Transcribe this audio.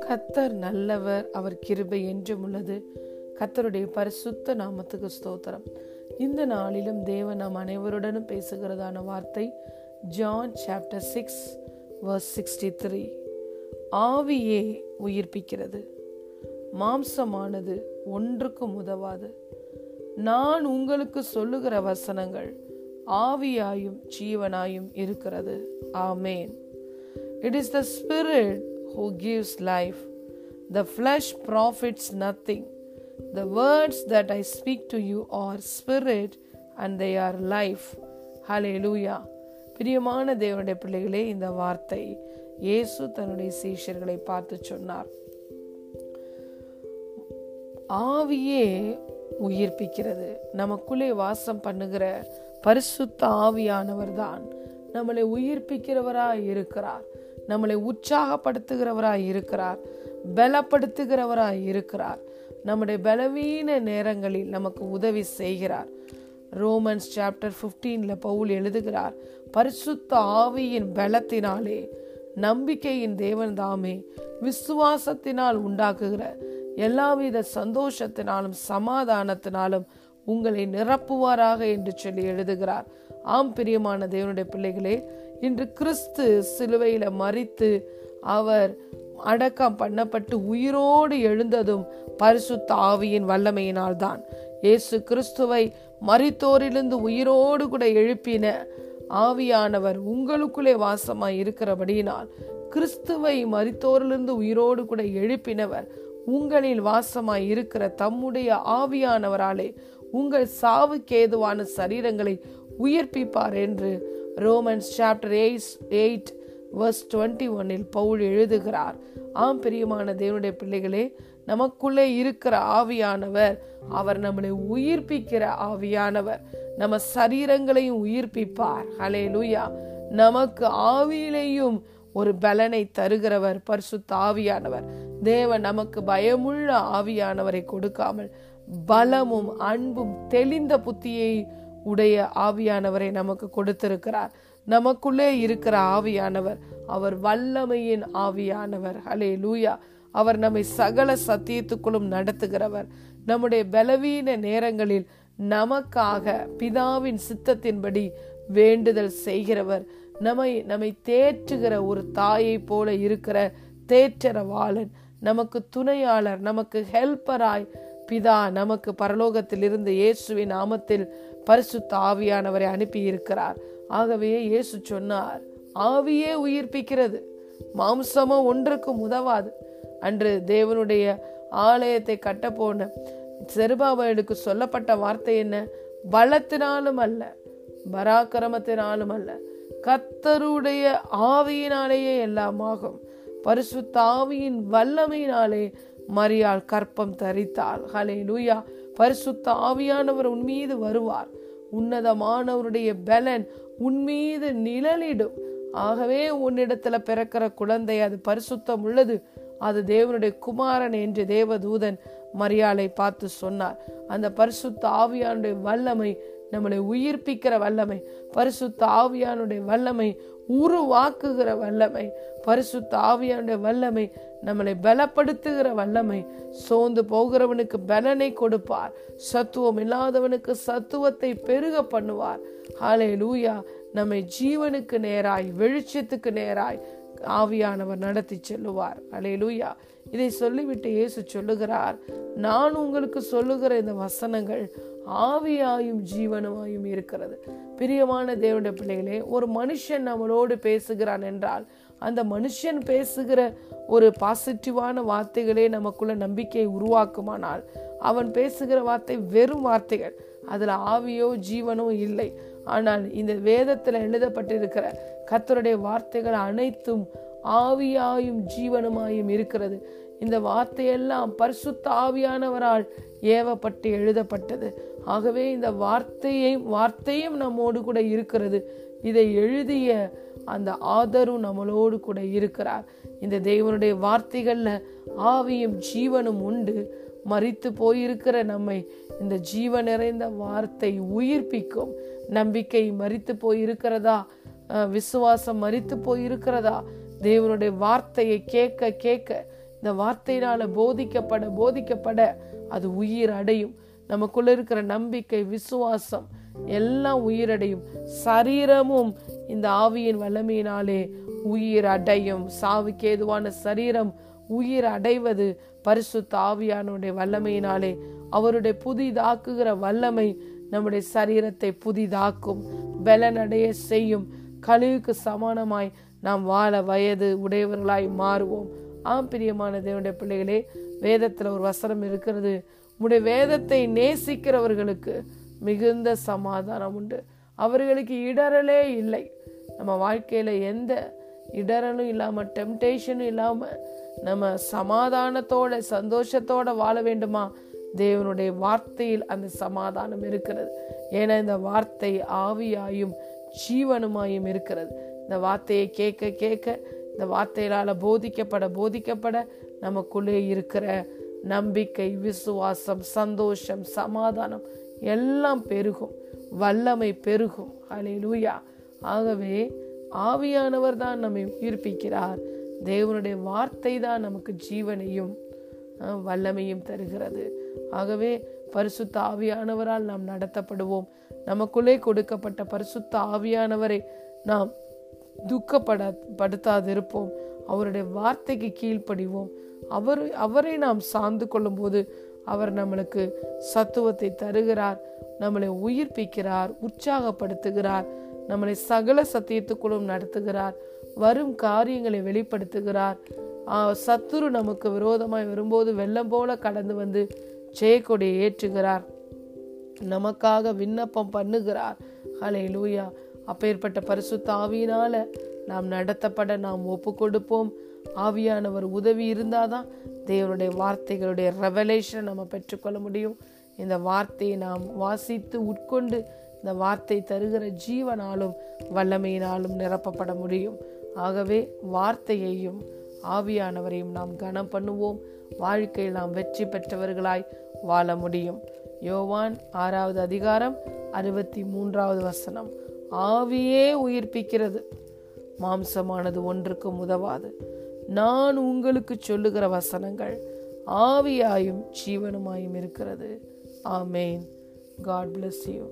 கத்தர் நல்லவர் அவர் கிருபை என்றும் உள்ளது. கத்தருடைய பரிசுத்த நாமத்துக்கு ஸ்தோத்திரம். இந்த நாளிலும் தேவன் நாம் அனைவருடனும் பேசுகிறதான வார்த்தை John chapter six verse sixty three ஆவியே உயிர்ப்பிக்கிறது. மாம்சமானது ஒன்றுக்கும் உதவாது. நான் உங்களுக்கு சொல்லுகிற வசனங்கள் ஆவியாயும் ஜீவனாயும் இருக்கிறது. ஆமேன். It is the spirit who gives life the flesh profits nothing the words that I speak to you are spirit and they are life hallelujah பிரியமான தேவனுடைய பிள்ளைகளே இந்த வார்த்தை இயேசு தன்னுடைய சீஷர்களை பார்த்து சொன்னார். ஆவியே உயிர்ப்பிக்கிறது. நமக்குள்ளே வாசம் பண்ணுகிற பரிசுத்த ஆவியானவர் தான் நம்மளை உயிர்ப்பிக்கிறவராய் இருக்கிறார். நம்மளை உற்சாகப்படுத்துகிறவராய் இருக்கிறார். பலப்படுத்துகிறவராய் இருக்கிறார். நம்முடைய பலவீன நேரங்களில் நமக்கு உதவி செய்கிறார். ரோமன்ஸ் சாப்டர் ஃபிஃப்டீனில் பவுல் எழுதுகிறார் பரிசுத்த ஆவியின் பலத்தினாலே நம்பிக்கையின் தேவன் தாமே விசுவாசத்தினால் உண்டாக்குகிற எல்லாவித சந்தோஷத்தினாலும் சமாதானத்தினாலும் உங்களை நிரப்புவாராக என்று சொல்லி எழுதுகிறார். ஆம் பிரியமான தேவனுடைய பிள்ளைகளே இன்று கிறிஸ்து சிலுவையில மறித்து அவர் அடக்கம் பண்ணப்பட்டு உயிரோடு எழுந்ததும் பரிசுத்த ஆவியின் வல்லமையினால் தான் இயேசு கிறிஸ்துவை மறித்தோரிலிருந்து உயிரோடு கூட எழுப்பின ஆவியானவர் உங்களுக்குள்ளே வாசமாய் இருக்கிறபடியினால் கிறிஸ்துவை மறித்தோரிலிருந்து உயிரோடு கூட எழுப்பினவர் உங்களில் வாசமாய் இருக்கிற தம்முடைய ஆவியானவராலே உங்கள் சாவுக்கு ஏதுவான சரீரங்களை உயிர்ப்பிப்பார் என்று Romans chapter eight eight verse twenty ஒன்னில் பவுல் எழுதுகிறார். ஆம் பிரியமான தேவனுடைய பிள்ளைகளே நமக்குள்ளே இருக்கிற ஆவியானவர் அவர் நம்மளை உயிர்ப்பிக்கிற ஆவியானவர். நம்ம சரீரங்களையும் உயிர்ப்பிப்பார். ஹலே லூயா நமக்கு ஆவியிலையும் ஒரு பலனை தருகிறவர் பரிசுத்த ஆவியானவர். தேவன் நமக்கு பயமுள்ள ஆவியானவரை கொடுக்காமல் பலமும் அன்பும் தெளிந்த புத்தியை உடைய ஆவியானவரை நமக்கு கொடுத்திருக்கிறார். நமக்குள்ளே இருக்கிற ஆவியானவர் அவர் வல்லமையின் ஆவியானவர். ஹலே லூயா அவர் நம்மை சகல சத்தியத்துக்குள்ளும் நடத்துகிறவர். நம்முடைய பலவீன நேரங்களில் நமக்காக பிதாவின் சித்தத்தின்படி வேண்டுதல் செய்கிறவர். நம்மை நம்மை தேற்றுகிற ஒரு தாயை போல இருக்கிற தேற்றரவாளன் நமக்கு துணையாளர் நமக்கு ஹெல்ப்பராய் பிதா நமக்கு பரலோகத்திலிருந்து இயேசுவின் நாமத்தில் பரிசுத்த ஆவியானவரை அனுப்பி இருக்கிறார் ஆகவே இயேசு சொன்னார் ஆவியே உயிர்ப்பிக்கிறது. மாம்சமோ ஒன்றுக்கும் உதவாது. அன்று தேவனுடைய ஆலயத்தை கட்டப்போன செருபாபனுக்கு சொல்லப்பட்ட வார்த்தை என்ன? பலத்தினாலும் அல்ல பராக்கிரமத்தினாலும் அல்ல. கத்தருடைய ஆவியினாலேயே எல்லாம் ஆகும். பரிசுத்த ஆவியின் வல்லமையினாலே மரியாள் கற்பம் தரித்தாள். ஹலே லூயா பரிசுத்த ஆவியானவர் உன்மீது வருவார். உன்னதமானவருடைய பலன் உன்மீது நிழலிடும். ஆகவே உன்னிடத்துல பிறக்கிற குழந்தை அது பரிசுத்தம் உள்ளது. அது தேவனுடைய குமாரன் என்று தேவதூதன் மரியாளை பார்த்து சொன்னார். அந்த பரிசுத்த ஆவியானுடைய வல்லமை நம்மளை உயிர்ப்பிக்கிற வல்லமை பரிசுத்த ஆவியானுடைய வல்லமை உருவாக்குகிற வல்லமை பரிசுத்த ஆவியானுடைய வல்லமை நம்மளை பலப்படுத்துகிற வல்லமை. சோர்ந்து போகிறவனுக்கு பலனை கொடுப்பார். சத்துவம் இல்லாதவனுக்கு சத்துவத்தை பெருக பண்ணுவார். ஹாலே லூயா நம்மை ஜீவனுக்கு நேராய் வெளிச்சத்துக்கு நேராய் ஆவியானவர் நடத்தி செல்லுவார். அலே லூயா இதை சொல்லிவிட்டு இயேசு சொல்லுகிறார் நான் உங்களுக்கு சொல்லுகிற இந்த வசனங்கள் ஆவியாயும் ஜீவனமாயும் இருக்கிறது. பிரியமான தேவனுடைய பிள்ளைகளே ஒரு மனுஷன் நம்மளோடு பேசுகிறான் என்றால் அந்த மனுஷன் பேசுகிற ஒரு பாசிட்டிவான வார்த்தைகளே நமக்குள்ள நம்பிக்கையை உருவாக்குமானால் அவன் பேசுகிற வார்த்தை வெறும் வார்த்தைகள். அதுல ஆவியோ ஜீவனோ இல்லை. ஆனால் இந்த வேதத்துல எழுதப்பட்டிருக்கிற கத்தருடைய வார்த்தைகள் அனைத்தும் ஆவியாயும் ஜீவனுமாயும் இருக்கிறது. இந்த வார்த்தையெல்லாம் பரிசுத்த ஆவியானவரால் ஏவப்பட்டு எழுதப்பட்டது. ஆகவே இந்த வார்த்தையும் வார்த்தையும் நம்மோடு கூட இருக்கிறது. இதை எழுதிய அந்த ஆதரும் நம்மளோடு கூட இருக்கிறார். இந்த தேவனுடைய வார்த்தைகளில் ஆவியும் ஜீவனும் உண்டு. மறித்து போயிருக்கிற நம்மை இந்த ஜீவ நிறைந்த வார்த்தை உயிர்ப்பிக்கும். நம்பிக்கை மறித்து போயிருக்கிறதா? விசுவாசம் மறித்து போய் இருக்கிறதா தேவனுடைய வார்த்தையை கேட்க கேட்க இந்த வார்த்தையினால போதிக்கப்பட போதிக்கப்பட அது உயிர் அடையும். நமக்குள்ள இருக்கிற நம்பிக்கை விசுவாசம் எல்லாம் உயிரடையும். சரீரமும் இந்த ஆவியின் வல்லமையினாலே உயிர் அடையும். சாவுக்கு ஏதுவான சரீரம் உயிர் அடைவது பரிசுத்த ஆவியானுடைய வல்லமையினாலே அவருடைய புதிதாக்குகிற வல்லமை நம்முடைய சரீரத்தை புதிதாக்கும். பலனடைய செய்யும். கழிவுக்கு சமானமாய் நாம் வாழ வயது உடையவர்களாய் மாறுவோம். ஆம் பிரியமான தேவனுடைய பிள்ளைகளே வேதத்தில் ஒரு வசனம் இருக்கிறது. உடைய வேதத்தை நேசிக்கிறவர்களுக்கு மிகுந்த சமாதானம் உண்டு. அவர்களுக்கு இடரலே இல்லை. நம்ம வாழ்க்கையில் எந்த இடரலும் இல்லாமல் டெம்டேஷனும் இல்லாமல் நம்ம சமாதானத்தோட சந்தோஷத்தோட வாழ வேண்டுமா? தேவனுடைய வார்த்தையில் அந்த சமாதானம் இருக்கிறது. ஏன்னா இந்த வார்த்தை ஆவியாயும் ஜீவனுமாயும் இருக்கிறது. இந்த வார்த்தையை கேட்க கேட்க இந்த வார்த்தைகளால் போதிக்கப்பட போதிக்கப்பட நமக்குள்ளே இருக்கிற நம்பிக்கை விசுவாசம் சந்தோஷம் சமாதானம் எல்லாம் பெருகும். வல்லமை பெருகும். அலையிலூயா ஆகவே ஆவியானவர் தான் நம்மை உயிர்ப்பிக்கிறார். தேவனுடைய வார்த்தை தான் நமக்கு ஜீவனையும் வல்லமையும் தருகிறது. ஆகவே பரிசுத்த ஆவியானவரால் நாம் நடத்தப்படுவோம். நமக்குள்ளே கொடுக்கப்பட்ட பரிசுத்த ஆவியானவரை நாம் துக்கப்பட படுத்தாதிருப்போம் அவருடைய வார்த்தைக்கு கீழ்ப்படிவோம். அவர் அவரை நாம் சார்ந்து கொள்ளும்போது அவர் நம்மளுக்கு சத்துவத்தை தருகிறார் நம்மளை உயிர்ப்பிக்கிறார் உற்சாகப்படுத்துகிறார் நம்மளை சகல சத்தியத்துக்குள்ளும் நடத்துகிறார் வரும் காரியங்களை வெளிப்படுத்துகிறார். சத்துரு நமக்கு விரோதமாய் வரும்போது வெள்ளம் போல கடந்து வந்து ஜெயக்கொடியை ஏற்றுகிறார். நமக்காக விண்ணப்பம் பண்ணுகிறார். ஹலே லூயா அப்பேற்பட்ட பரிசுத்த ஆவியினால நாம் நடத்தப்பட நாம் ஒப்பு கொடுப்போம் ஆவியானவர் உதவி இருந்தாதான் தேவனுடைய வார்த்தைகளுடைய ரெவலேஷனை நம்ம பெற்றுக்கொள்ள முடியும். இந்த வார்த்தையை நாம் வாசித்து உட்கொண்டு இந்த வார்த்தை தருகிற ஜீவனாலும் வல்லமையினாலும் நிரப்பப்பட முடியும். ஆகவே வார்த்தையையும் ஆவியானவரையும் நாம் கனம் பண்ணுவோம். வாழ்க்கையில் நாம் வெற்றி பெற்றவர்களாய் வாழ முடியும். யோவான் ஆறாவது அதிகாரம் அறுபத்தி மூன்றாவது வசனம். ஆவியே உயிர்ப்பிக்கிறது. மாம்சமானது ஒன்றுக்கும் உதவாது. நான் உங்களுக்கு சொல்லுகிற வசனங்கள் ஆவியாயும் ஜீவனுமாயும் இருக்கிறது. ஆமேன். God bless you